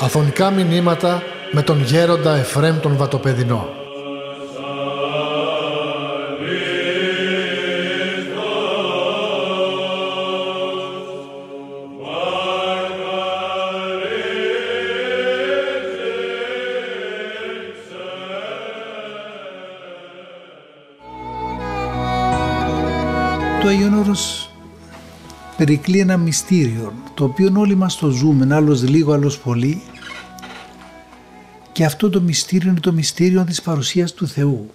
Αφωνικά μηνύματα με τον γέροντα Εφρέμ τον Βατοπεδινό. Το Αγίον Όρος περικλεί ένα μυστήριο το οποίο όλοι μας το ζούμε, άλλος λίγο, άλλος πολύ. Και αυτό το μυστήριο είναι το μυστήριο της παρουσίας του Θεού.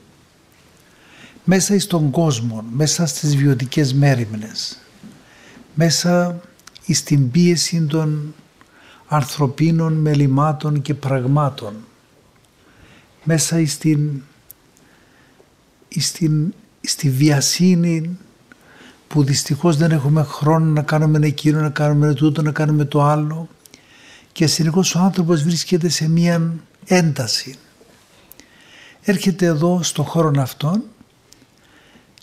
Μέσα στον κόσμο, μέσα στις βιωτικές μέρημνες, μέσα στην πίεση των ανθρωπίνων μελημάτων και πραγμάτων, μέσα στην, στην, στη βιασύνη που δυστυχώς δεν έχουμε χρόνο να κάνουμε εκείνο, να κάνουμε τούτο, να κάνουμε το άλλο και συνεχώς ο άνθρωπος βρίσκεται σε μία ένταση. Έρχεται εδώ στο χώρο αυτόν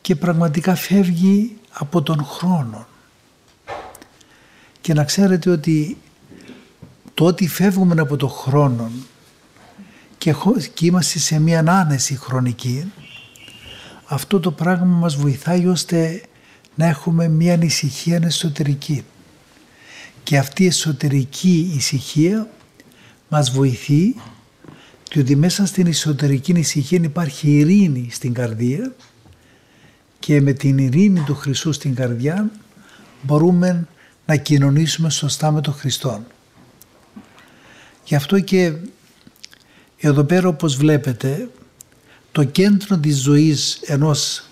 και πραγματικά φεύγει από τον χρόνο. Και να ξέρετε ότι το ότι φεύγουμε από τον χρόνο και, είμαστε σε μια άνεση χρονική αυτό το πράγμα μας βοηθάει ώστε να έχουμε μια ησυχία εσωτερική. Και αυτή η εσωτερική ησυχία μας βοηθεί διότι μέσα στην εσωτερική ησυχία υπάρχει ειρήνη στην καρδία και με την ειρήνη του Χριστού στην καρδιά μπορούμε να κοινωνήσουμε σωστά με τον Χριστό. Γι' αυτό και εδώ πέρα όπως βλέπετε το κέντρο της ζωής ενός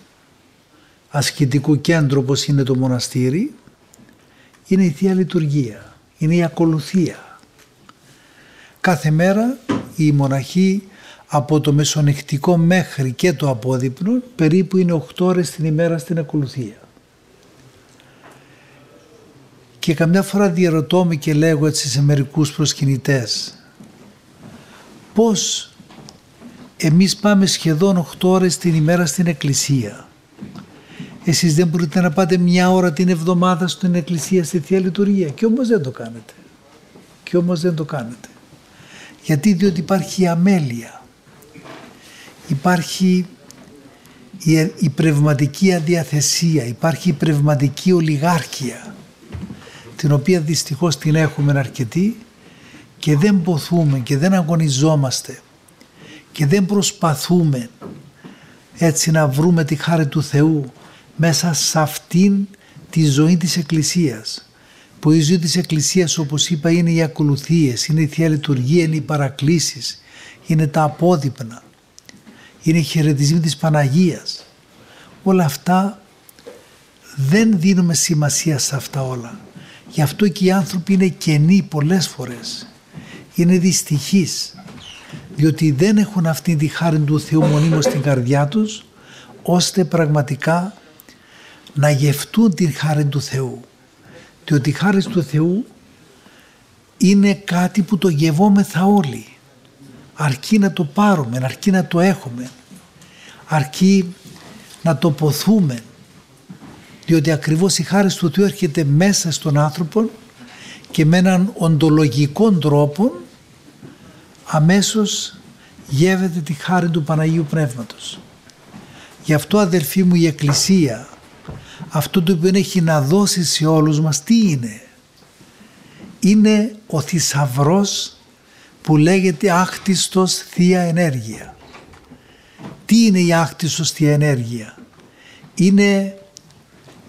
ασκητικού κέντρου όπως είναι το μοναστήρι είναι η Θεία Λειτουργία, είναι η ακολουθία. Κάθε μέρα οι μοναχοί από το μεσονυχτικό μέχρι και το απόδειπνο περίπου είναι 8 ώρες την ημέρα στην ακολουθία. Και καμιά φορά διαρωτώ και λέγω έτσι σε μερικούς προσκυνητές πώς εμείς πάμε σχεδόν 8 ώρες την ημέρα στην εκκλησία εσείς δεν μπορείτε να πάτε μια ώρα την εβδομάδα στην εκκλησία στη Θεία Λειτουργία και όμως δεν το κάνετε. Και όμως δεν το κάνετε. Γιατί; Διότι υπάρχει αμέλεια. Υπάρχει η, πνευματική αδιαθεσία, υπάρχει η πνευματική ολιγάρχεια την οποία δυστυχώς την έχουμε αρκετή και δεν ποθούμε και δεν αγωνιζόμαστε και δεν προσπαθούμε έτσι να βρούμε τη χάρη του Θεού μέσα σε αυτήν τη ζωή της Εκκλησίας που η ζωή της Εκκλησίας όπως είπα είναι οι ακολουθίες, είναι η Θεία Λειτουργία, είναι οι παρακλήσεις, είναι τα απόδειπνα, είναι οι χαιρετισμοί της Παναγίας. Όλα αυτά δεν δίνουμε σημασία σε αυτά όλα. Γι' αυτό και οι άνθρωποι είναι κενοί πολλές φορές. Είναι δυστυχείς διότι δεν έχουν αυτή τη χάρη του Θεού μονίμως στην καρδιά τους ώστε πραγματικά να γευτούν την χάρη του Θεού. Διότι η χάρη του Θεού είναι κάτι που το γευόμεθα όλοι. Αρκεί να το πάρουμε, αρκεί να το έχουμε, αρκεί να το ποθούμε. Διότι ακριβώς η χάρη του Θεού έρχεται μέσα στον άνθρωπο και με έναν οντολογικό τρόπο αμέσως γεύεται τη χάρη του Παναγίου Πνεύματος. Γι' αυτό αδελφοί μου η Εκκλησία αυτό το οποίο έχει να δώσει σε όλους μας τι είναι; Είναι ο θησαυρός που λέγεται άκτιστος Θεία Ενέργεια. Τι είναι η άκτιστος Θεία Ενέργεια; Είναι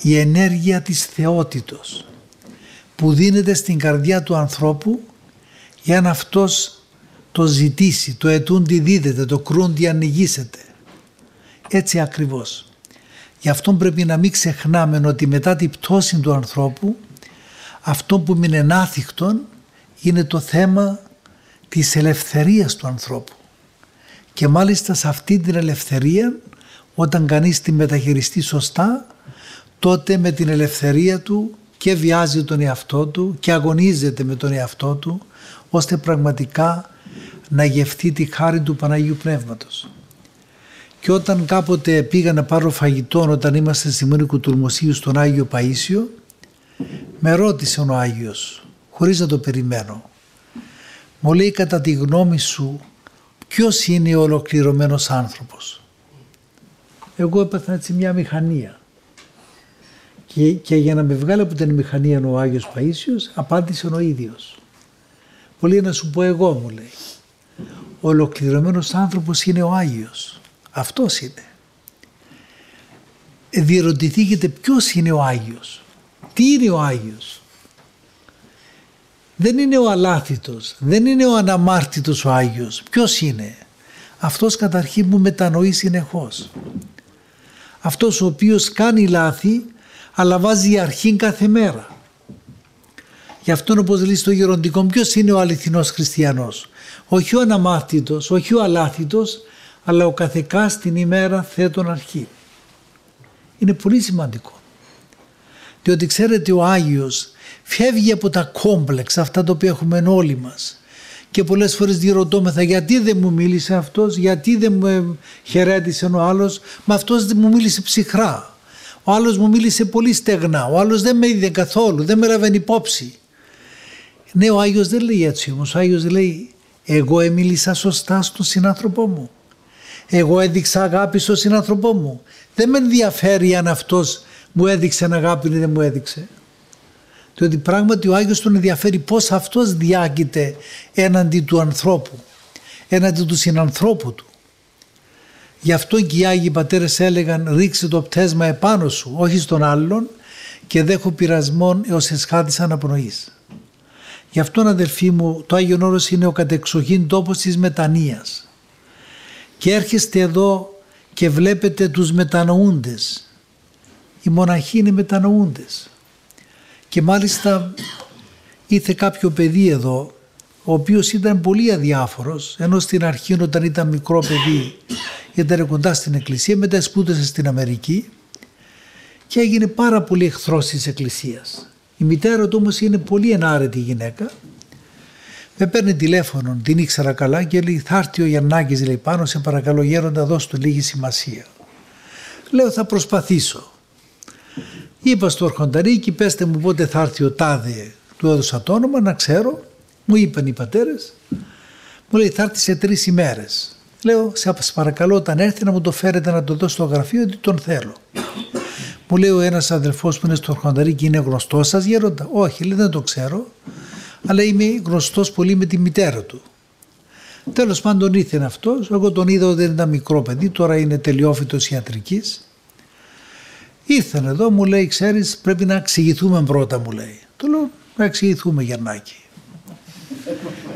η ενέργεια της θεότητος που δίνεται στην καρδιά του ανθρώπου για να αυτός το ζητήσει, το ετούντι δίδεται, το κρούντι ανοιγήσεται. Έτσι ακριβώς. Γι' αυτό πρέπει να μην ξεχνάμε ότι μετά την πτώση του ανθρώπου αυτό που είναι ενάθικτον είναι το θέμα της ελευθερίας του ανθρώπου. Και μάλιστα σε αυτή την ελευθερία όταν κανείς τη μεταχειριστεί σωστά τότε με την ελευθερία του και βιάζει τον εαυτό του και αγωνίζεται με τον εαυτό του ώστε πραγματικά να γευτεί τη χάρη του Παναγίου Πνεύματος. Και όταν κάποτε πήγα να πάρω φαγητό όταν είμαστε στη Μόνη Κουτουρμοσίου στον Άγιο Παΐσιο με ρώτησε ο Άγιος χωρίς να το περιμένω. Μου λέει κατά τη γνώμη σου ποιος είναι ο ολοκληρωμένος άνθρωπος; Εγώ έπαθα έτσι μια μηχανία. Και, και για να με βγάλει από την μηχανία ο Άγιος Παΐσιος απάντησε ο ίδιος. Πολύ να σου πω εγώ μου λέει. Ο ολοκληρωμένος άνθρωπος είναι ο Άγιος. Αυτός είναι. Ε, διερωτηθήκετε ποιος είναι ο Άγιος. Τι είναι ο Άγιος. Δεν είναι ο αλάθητος. Δεν είναι ο αναμάρτητος ο Άγιος. Ποιος είναι. Αυτός καταρχήν που μετανοεί συνεχώς. Αυτός ο οποίος κάνει λάθη αλλά βάζει αρχήν κάθε μέρα. Γι' αυτό όπως λέει στο γεροντικό ποιος είναι ο αληθινός χριστιανός. Όχι ο αναμάθητος, όχι ο αλάθητος, αλλά ο καθεκάς την ημέρα θέτων αρχή. Είναι πολύ σημαντικό. Διότι ξέρετε ο Άγιος φεύγει από τα κόμπλεξ αυτά τα οποία έχουμε όλοι μας και πολλές φορές διερωτώμεθα γιατί δεν μου μίλησε αυτός, γιατί δεν μου χαιρέτησε ο άλλος, μα αυτός δεν μου μίλησε ψυχρά. Ο άλλος μου μίλησε πολύ στεγνά, ο άλλος δεν με είδε καθόλου, δεν με έλαβε υπόψη. Ναι, ο Άγιος δεν λέει έτσι όμως, ο Άγιος λέει εγώ εμίλησα σωστά στον συνάνθρωπό μου. Εγώ έδειξα αγάπη στον συνάνθρωπό μου. Δεν με ενδιαφέρει αν αυτός μου έδειξε αγάπη ή δεν μου έδειξε. Διότι πράγματι ο Άγιος τον ενδιαφέρει πώς αυτός διάγεται έναντι του ανθρώπου, έναντι του συνανθρώπου του. Γι' αυτό και οι Άγιοι Πατέρες έλεγαν ρίξε το πτέσμα επάνω σου, όχι στον άλλον και δέχω πειρασμόν έως εσχάτης αναπνοής. Γι' αυτό αδελφοί μου το Άγιον Όρος είναι ο κατεξοχήν τόπος της μετανοίας. Και έρχεστε εδώ και βλέπετε τους μετανοούντες. Οι μοναχοί είναι μετανοούντες. Και μάλιστα ήρθε κάποιο παιδί εδώ ο οποίος ήταν πολύ αδιάφορος ενώ στην αρχή όταν ήταν μικρό παιδί ήταν κοντά στην εκκλησία μετά σπούδασε στην Αμερική και έγινε πάρα πολύ εχθρός της εκκλησίας. Η μητέρα του όμως είναι πολύ ενάρετη γυναίκα με παίρνει τηλέφωνο, την ήξερα καλά και λέει θα έρθει ο Γιαννάκης λέει πάνω σε παρακαλώ γέροντα δώσ' του λίγη σημασία. Λέω θα προσπαθήσω. Είπα στο Αρχονταρίκη πέστε μου πότε θα έρθει ο τάδε του έδωσα το όνομα να ξέρω μου είπαν οι πατέρες μου λέει θα έρθει σε τρεις ημέρες. Λέω σε παρακαλώ όταν έρθει να μου το φέρετε να το δώσω στο γραφείο ότι τον θέλω. Μου λέει ο ένας αδελφός που είναι στο Αρχονταρίκη είναι γνωστός σας γέροντα. Όχι λέει δεν το ξέρω αλλά είμαι γνωστός πολύ με τη μητέρα του. Τέλος πάντων ήρθε αυτός, εγώ τον είδα ότι ήταν μικρό παιδί, τώρα είναι τελειόφυτος ιατρικής. Ήρθαν εδώ, μου λέει, ξέρεις, πρέπει να εξηγηθούμε πρώτα, μου λέει. Του λέω, να εξηγηθούμε, Γιαννάκη.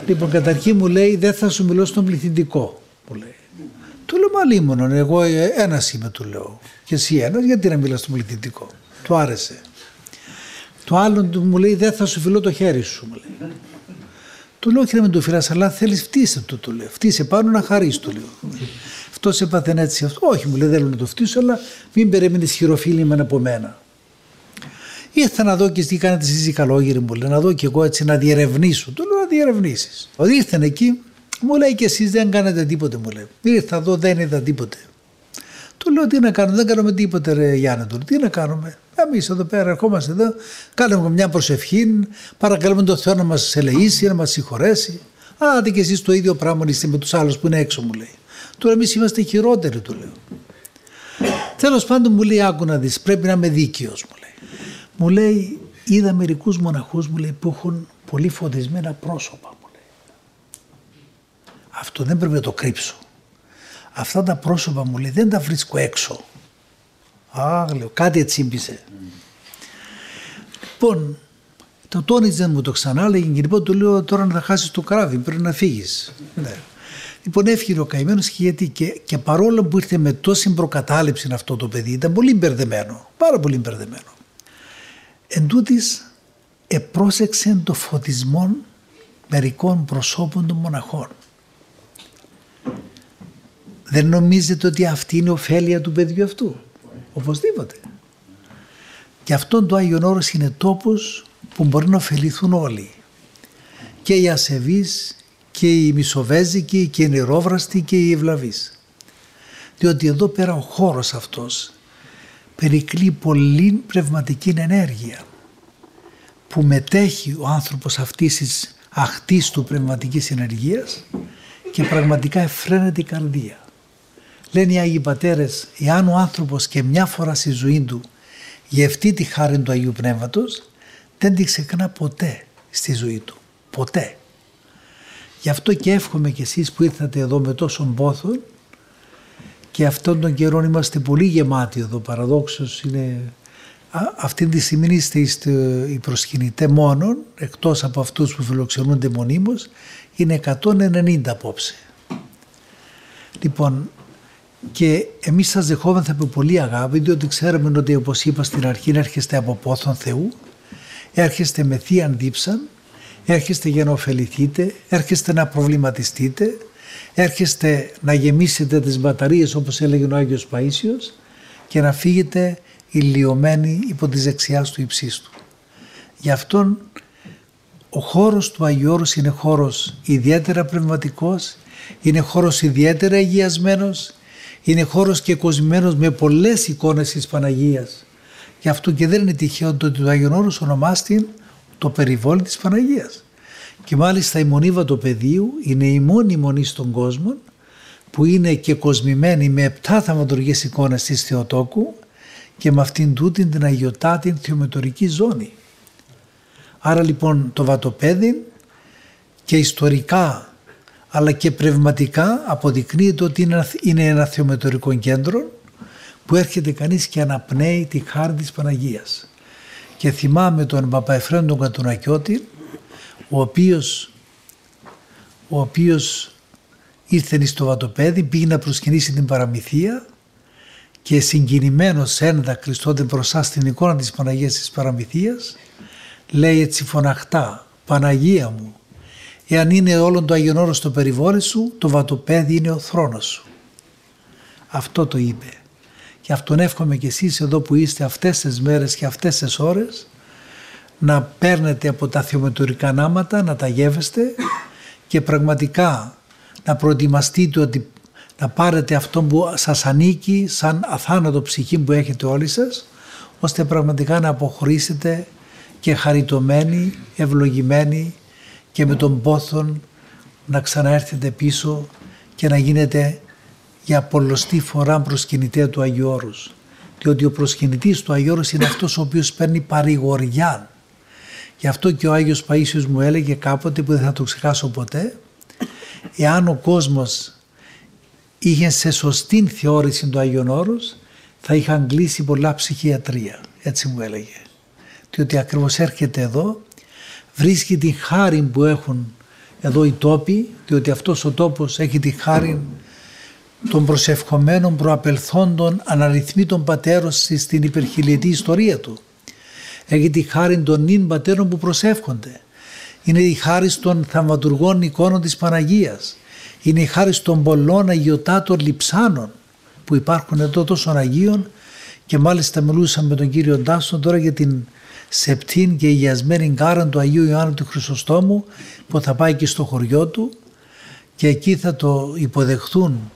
λοιπόν, καταρχήν μου λέει, δεν θα σου μιλώ στον πληθυντικό, μου λέει. Του λέω, μα λίμωνον, εγώ ένας είμαι, του λέω. Και εσύ ένας, γιατί να μιλάς στον πληθυντικό. Του άρεσε. Το άλλο του μου λέει δεν θα σου φιλώ το χέρι σου μου λέει. Του λέω όχι να με το φυλάς αλλά θέλεις φτύσε το του λέω. Φτύσε πάνω να χαρείς του λέω. Αυτός σε έπαθε έτσι αυτό. Όχι μου λέει δεν θέλω να το φτύσω αλλά μην περιμένεις χειροφίλημα από μένα. Ήρθα να δω και τι κάνετε εσείς οι καλόγεροι μου λέει να δω και εγώ έτσι να διερευνήσω. Του λέω να διερευνήσεις. Ότι ήρθαν εκεί μου λέει και εσείς δεν κάνετε τίποτε μου λέει. Ήρθα εδώ δεν είδα τίποτε. Του λέω τι να κάνω, δεν κάνουμε τίποτε ρε Γιάννη του. Τι να κάνουμε. Εμείς εδώ πέρα ερχόμαστε εδώ, κάνουμε μια προσευχή, παρακαλούμε τον Θεό να μας ελεήσει, να μας συγχωρέσει. Άντε και εσείς το ίδιο πράγμα είστε με τους άλλους που είναι έξω, μου λέει. Τώρα εμείς είμαστε χειρότεροι, του λέω. Τέλος πάντων μου λέει: Άκου να δεις, πρέπει να είμαι δίκαιος, μου λέει. Μου λέει: Είδα μερικούς μοναχούς μου λέει, που έχουν πολύ φωτισμένα πρόσωπα, μου λέει. Αυτό δεν πρέπει να το κρύψω. Αυτά τα πρόσωπα μου λέει δεν τα βρίσκω έξω. Α, λέω, κάτι ετσίμπησε. Λοιπόν, το τόνιζε μου το ξανά, λέγει και λοιπόν του λέω τώρα να θα χάσεις το κράβι, πρέπει να φύγεις. ναι. Λοιπόν, έφυγε ο καημένος και γιατί και, και παρόλο που ήρθε με τόση προκατάληψη αυτό το παιδί, ήταν πολύ μπερδεμένο, πάρα πολύ μπερδεμένο. Εν τούτης, επρόσεξε το φωτισμό μερικών προσώπων των μοναχών. Δεν νομίζετε ότι αυτή είναι η ωφέλεια του παιδιού αυτού; Οπωσδήποτε. Και αυτόν το Άγιον Όρος είναι τόπος που μπορεί να ωφεληθούν όλοι. Και οι ασεβείς και οι μισοβέζικοι και οι νερόβραστοι και οι ευλαβείς. Διότι εδώ πέρα ο χώρος αυτός περικλεί πολύ πνευματική ενέργεια που μετέχει ο άνθρωπος αυτής της αχτής του πνευματικής ενεργείας και πραγματικά εφραίνεται η καρδία. Λένε οι Άγιοι Πατέρες, εάν ο άνθρωπος και μια φορά στη ζωή του γευτεί τη χάρη του Αγίου Πνεύματος, δεν τη ξεχνά ποτέ στη ζωή του. Ποτέ. Γι' αυτό και εύχομαι κι εσείς που ήρθατε εδώ με τόσο πόθο και αυτόν τον καιρό είμαστε πολύ γεμάτοι εδώ παραδόξως είναι αυτή τη στιγμή είστε, οι προσκυνητές μόνον εκτός από αυτούς που φιλοξενούνται μονίμως είναι 190 απόψε. Λοιπόν και εμείς σας δεχόμεθα με πολύ αγάπη διότι ξέρουμε ότι όπως είπα στην αρχή έρχεστε από πόθον Θεού έρχεστε με θείαν δίψαν έρχεστε για να ωφεληθείτε, έρχεστε να προβληματιστείτε, έρχεστε να γεμίσετε τις μπαταρίες όπως έλεγε ο Άγιος Παΐσιος και να φύγετε ηλιωμένοι υπό τη δεξιάς του υψίστου. Γι' αυτόν ο χώρος του Αγίου Όρους είναι χώρος ιδιαίτερα πνευματικός, είναι χώρος ιδιαίτερα αγιασμένος, είναι χώρος και κοσμημένος με πολλές εικόνες της Παναγίας. Γι' αυτό και δεν είναι τυχαίο ότι το Άγιον Όρος ονομάστηκε το περιβόλι της Παναγίας. Και μάλιστα η μονή Βατοπεδίου είναι η μόνη μονή στον κόσμο που είναι και κοσμημένη με επτά θαυματουργές εικόνες της Θεοτόκου και με αυτήν τούτην την αγιοτάτη θεομετωρική ζώνη. Άρα λοιπόν το Βατοπέδι και ιστορικά αλλά και πνευματικά αποδεικνύεται ότι είναι ένα θεομετωρικό κέντρο που έρχεται κανείς και αναπνέει τη χάρη της Παναγίας. Και θυμάμαι τον Παπαεφρέν τον Κατουνακιώτη ο οποίος, ο οποίος ήρθε στο βατοπέδι, πήγε να προσκυνήσει την παραμυθία και συγκινημένος ένδακρης τότε μπροστά στην εικόνα της Παναγίας της Παραμυθίας λέει έτσι φωναχτά «Παναγία μου, εάν είναι όλο το Άγιον στο περιβόλι σου, το βατοπέδι είναι ο θρόνος σου». Αυτό το είπε. Και αυτόν εύχομαι και εσείς εδώ που είστε αυτές τις μέρες και αυτές τις ώρες να παίρνετε από τα θεομετωρικά νάματα, να τα γεύεστε και πραγματικά να προετοιμαστείτε ότι να πάρετε αυτό που σας ανήκει σαν αθάνατο ψυχή που έχετε όλοι σας ώστε πραγματικά να αποχωρήσετε και χαριτωμένοι, ευλογημένοι και με τον πόθον να ξαναέρθετε πίσω και να γίνετε για πολλωστή φορά προσκυνητέα του Αγίου Όρους. Διότι ο προσκυνητής του Αγίου Όρους είναι αυτός ο οποίος παίρνει παρηγοριά. Γι' αυτό και ο Άγιος Παΐσιος μου έλεγε κάποτε που δεν θα το ξεχάσω ποτέ εάν ο κόσμος είχε σε σωστή θεώρηση του Αγίων Όρους θα είχαν κλείσει πολλά ψυχιατρία. Έτσι μου έλεγε. Διότι ακριβώς έρχεται εδώ βρίσκει την χάρη που έχουν εδώ οι τόποι διότι αυτός ο τόπος έχει τη χάρη των προσευχομένων προαπελθόντων αναριθμήτων πατέρων στην υπερχιλιετή ιστορία του. Έχει τη χάρη των νυν πατέρων που προσεύχονται. Είναι η χάρη των θαυματουργών εικόνων της Παναγίας. Είναι η χάρη των πολλών αγιοτάτων λιψάνων που υπάρχουν εδώ τόσο Αγίων και μάλιστα μιλούσαμε με τον κύριο Ντάστον τώρα για την σεπτήν και υγιασμένη γκάρα του Αγίου Ιωάννου του Χρυσοστόμου που θα πάει και στο χωριό του και εκεί θα το υποδεχθούν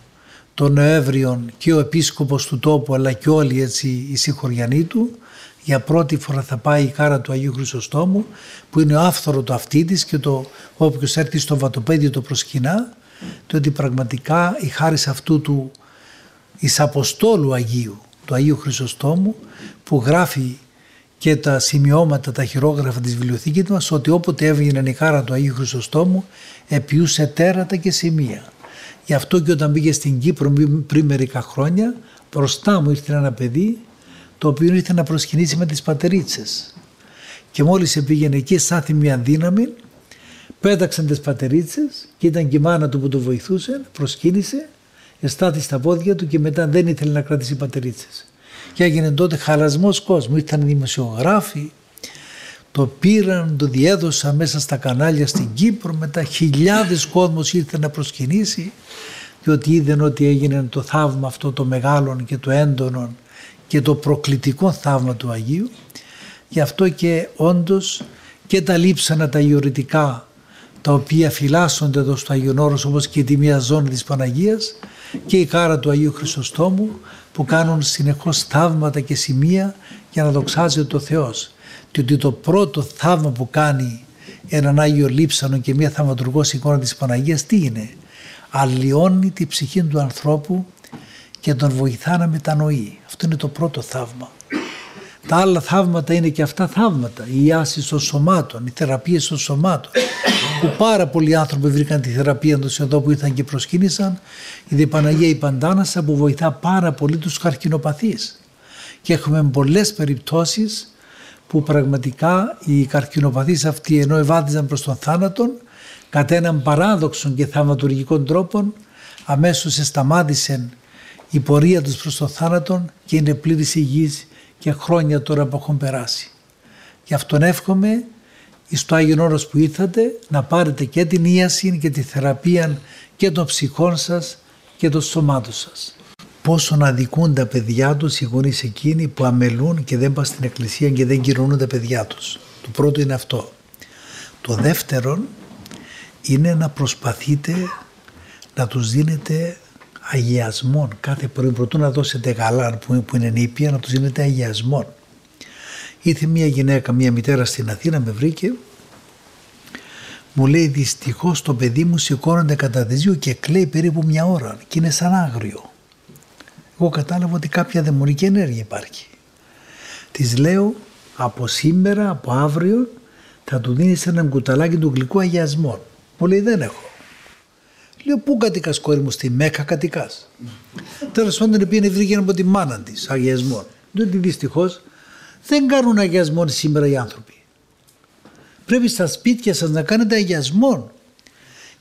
των Νοέμβριων και ο επίσκοπος του τόπου αλλά και όλοι έτσι οι συγχωριανοί του. Για πρώτη φορά θα πάει η κάρα του Αγίου Χρυσοστόμου που είναι ο άφθορο του αυτή της και το όποιος έρθει στο βατοπέδιο το προσκυνά το ότι πραγματικά η χάρη αυτού του εις Αποστόλου Αγίου του Αγίου Χρυσοστόμου που γράφει και τα σημειώματα, τα χειρόγραφα της βιβλιοθήκης μας ότι όποτε έβγαινε η χάρα του Αγίου Χρυσοστόμου επιούσε τέρατα και σημεία. Γι' αυτό και όταν πήγε στην Κύπρο πριν μερικά χρόνια, μπροστά μου ήρθε ένα παιδί το οποίο ήρθε να προσκυνήσει με τις πατερίτσες. Και μόλις πήγαινε εκεί σαν μια δύναμη, πέταξαν τις πατερίτσες και ήταν και η μάνα του που το βοηθούσε, προσκύνησε, εστάθη στα πόδια του και μετά δεν ήθελε να κρατήσει πατερίτσες. Και έγινε τότε χαλασμός κόσμου, ήρθαν οι δημοσιογράφοι, το πήραν, το διέδωσαν μέσα στα κανάλια στην Κύπρο, μετά χιλιάδες κόσμος ήρθε να προσκυνήσει και ότι είδαν ότι έγινε το θαύμα αυτό το μεγάλο και το έντονο και το προκλητικό θαύμα του Αγίου. Γι' αυτό και όντως και τα λείψανα τα ιωρητικά τα οποία φυλάσσονται εδώ στο Άγιον Όρος όπως και τη μία ζώνη της Παναγίας και η κάρα του Αγίου Χρυσοστόμου που κάνουν συνεχώς θαύματα και σημεία για να δοξάζεται το Θεός. Και ότι το πρώτο θαύμα που κάνει έναν Άγιο Λείψανο και μια θαυματουργός εικόνα της Παναγίας τι είναι; Αλλοιώνει τη ψυχή του ανθρώπου και τον βοηθά να μετανοεί. Αυτό είναι το πρώτο θαύμα. Τα άλλα θαύματα είναι και αυτά θαύματα. Οι ιάσει των σωμάτων, οι θεραπείε των σωμάτων. Που πάρα πολλοί άνθρωποι βρήκαν τη θεραπεία τους εδώ που ήρθαν και προσκύνησαν. Η Παναγία η Παντάνασα που βοηθά πάρα πολύ τους καρκινοπαθείς. Και έχουμε πολλές περιπτώσεις που πραγματικά οι καρκινοπαθείς αυτοί ενώ ευάδιζαν προς τον θάνατο κατά έναν παράδοξο και θαυματουργικό τρόπο αμέσως σταμάτησε η πορεία τους προς τον θάνατο και είναι πλήρης υγιής και χρόνια τώρα που έχουν περάσει. Γι' αυτόν εύχομαι στο Άγιον Όρος που ήρθατε να πάρετε και την ίαση και τη θεραπεία και των ψυχών σας και των σωμάτων σας. Πόσο να δικούν τα παιδιά τους οι γονείς εκείνοι που αμελούν και δεν πάνε στην εκκλησία και δεν κυρώνουν τα παιδιά τους. Το πρώτο είναι αυτό. Το δεύτερο είναι να προσπαθείτε να τους δίνετε αγιασμών κάθε πρωί προτού να δώσετε γαλάν που, που είναι νήπια να τους δίνετε αγιασμών. Ήρθε μια γυναίκα, μια μητέρα στην Αθήνα με βρήκε μου λέει δυστυχώς το παιδί μου σηκώνονται κατά δύο και κλαίει περίπου μια ώρα και είναι σαν άγριο. Εγώ κατάλαβα ότι κάποια δαιμονική ενέργεια υπάρχει. Της λέω από σήμερα, από αύριο θα του δίνεις ένα κουταλάκι του γλυκού αγιασμών. Μου λέει δεν έχω. Λέω πού κατοικάς κόρη μου, στη Μέκα κατοικάς; Τέλος πάντων πήγαινε βρήκε από τη μάνα της αγιασμών. Διότι δυστυχώς δεν κάνουν αγιασμών σήμερα οι άνθρωποι. Πρέπει στα σπίτια σας να κάνετε αγιασμών.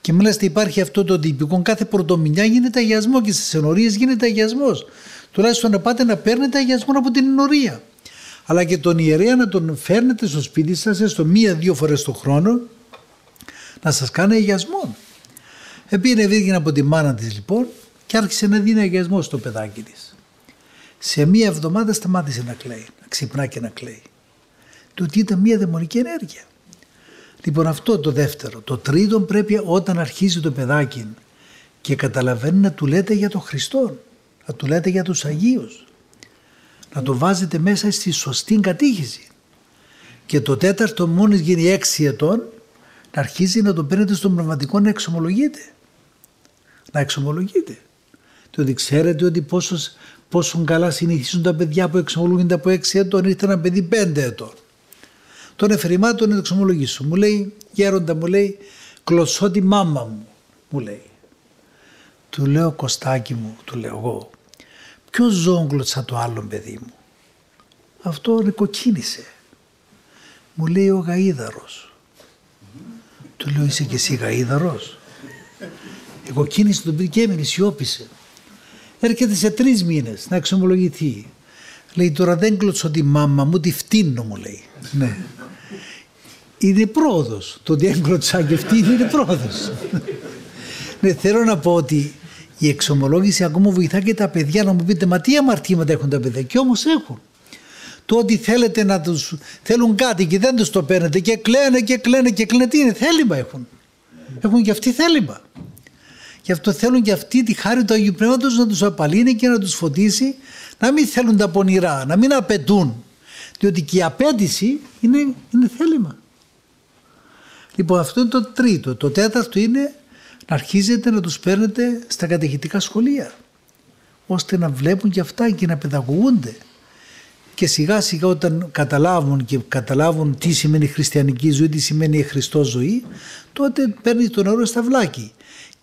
Και μάλιστα υπάρχει αυτό το τυπικό, κάθε πρωτομηνιά γίνεται αγιασμό και στις ενορίες γίνεται αγιασμός. Τουλάχιστον να πάτε να παίρνετε αγιασμό από την ενορία. Αλλά και τον ιερέα να τον φέρνετε στο σπίτι σας, έστω μία-δύο φορές το χρόνο, να σας κάνει αγιασμό. Επήρε βγήκε από τη μάνα της λοιπόν και άρχισε να δίνει αγιασμό στο παιδάκι της. Σε μία εβδομάδα σταμάτησε να κλαίει, να ξυπνά και να κλαίει. Το ότι ήταν μία δαιμονική ενέργεια. Λοιπόν αυτό το δεύτερο. Το τρίτο πρέπει όταν αρχίζει το παιδάκι και καταλαβαίνει να του λέτε για τον Χριστό, να του λέτε για τους Αγίους, να το βάζετε μέσα στη σωστή κατήχηση. Και το τέταρτο μόλις γίνει έξι ετών να αρχίζει να το παίρνετε στον πνευματικό να εξομολογείτε να εξομολογείτε. Το ότι ξέρετε ότι πόσος, πόσο καλά συνεχίζουν τα παιδιά που εξομολογούνται από 6 ετών, ήρθε ένα παιδί 5 ετών. Τον εφηρημάτων να το εξομολογήσω. Μου λέει, γέροντα μου λέει, κλωσώ τη μάμα μου, μου λέει. Του λέω Κωστάκι μου, του λέω εγώ, ποιος ζώο κλωτσά το άλλο παιδί μου; Αυτό νοικοκίνησε. Μου λέει ο γαΐδαρος. Του λέω είσαι και εσύ γαΐδαρος. Εγώ κίνησε τον παιδί και έμεινε, σιώπησε. Έρχεται σε τρεις μήνες να εξομολογηθεί. Λέει τώρα δεν κλωτσώ τη μάμα μου, τη φτύνω μου λέει. ναι. Είναι πρόοδος. Το ότι έγκλωτσά και φτύνει είναι πρόοδος. ναι, θέλω να πω ότι η εξομολόγηση ακόμα βοηθά και τα παιδιά να μου πείτε μα τι αμαρτήματα έχουν τα παιδιά και όμως έχουν. Το ότι θέλετε να τους θέλουν κάτι και δεν τους το παίρνετε και κλαίνε και κλαίνε και κλαίνε τι είναι θέλημα έχουν. Έχουν και αυτοί θέλημα. Γι' αυτό θέλουν και αυτοί τη χάρη του Αγίου Πνεύματος να τους απαλύνει και να τους φωτίσει, να μην θέλουν τα πονηρά, να μην απαιτούν. Διότι και η απέτηση είναι, είναι θέλημα. Λοιπόν αυτό είναι το τρίτο. Το τέταρτο είναι να αρχίζετε να τους παίρνετε στα κατεχητικά σχολεία ώστε να βλέπουν και αυτά και να παιδαγωγούνται. Και σιγά σιγά όταν καταλάβουν και καταλάβουν τι σημαίνει χριστιανική ζωή, τι σημαίνει η Χριστός ζωή, τότε παίρνει το νερό στα βλάκι.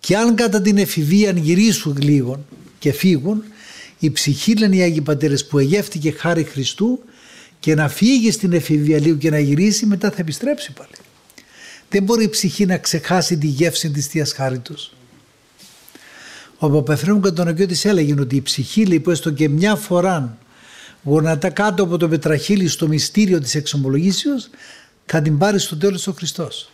Και αν κατά την εφηβεία γυρίσουν λίγο και φύγουν, η ψυχή λένε οι Άγιοι Πατέρες που εγεύτηκε χάρη Χριστού και να φύγει στην εφηβεία λίγο και να γυρίσει μετά θα επιστρέψει πάλι. Δεν μπορεί η ψυχή να ξεχάσει τη γεύση της Θείας Χάριτος. Ο Παπαθρέων κατά τον Αγιο της έλεγε ότι η ψυχή λέει που έστω και μια φορά γονατά κάτω από το πετραχύλι στο μυστήριο της εξομολογήσεως θα την πάρει στο τέλος ο Χριστός.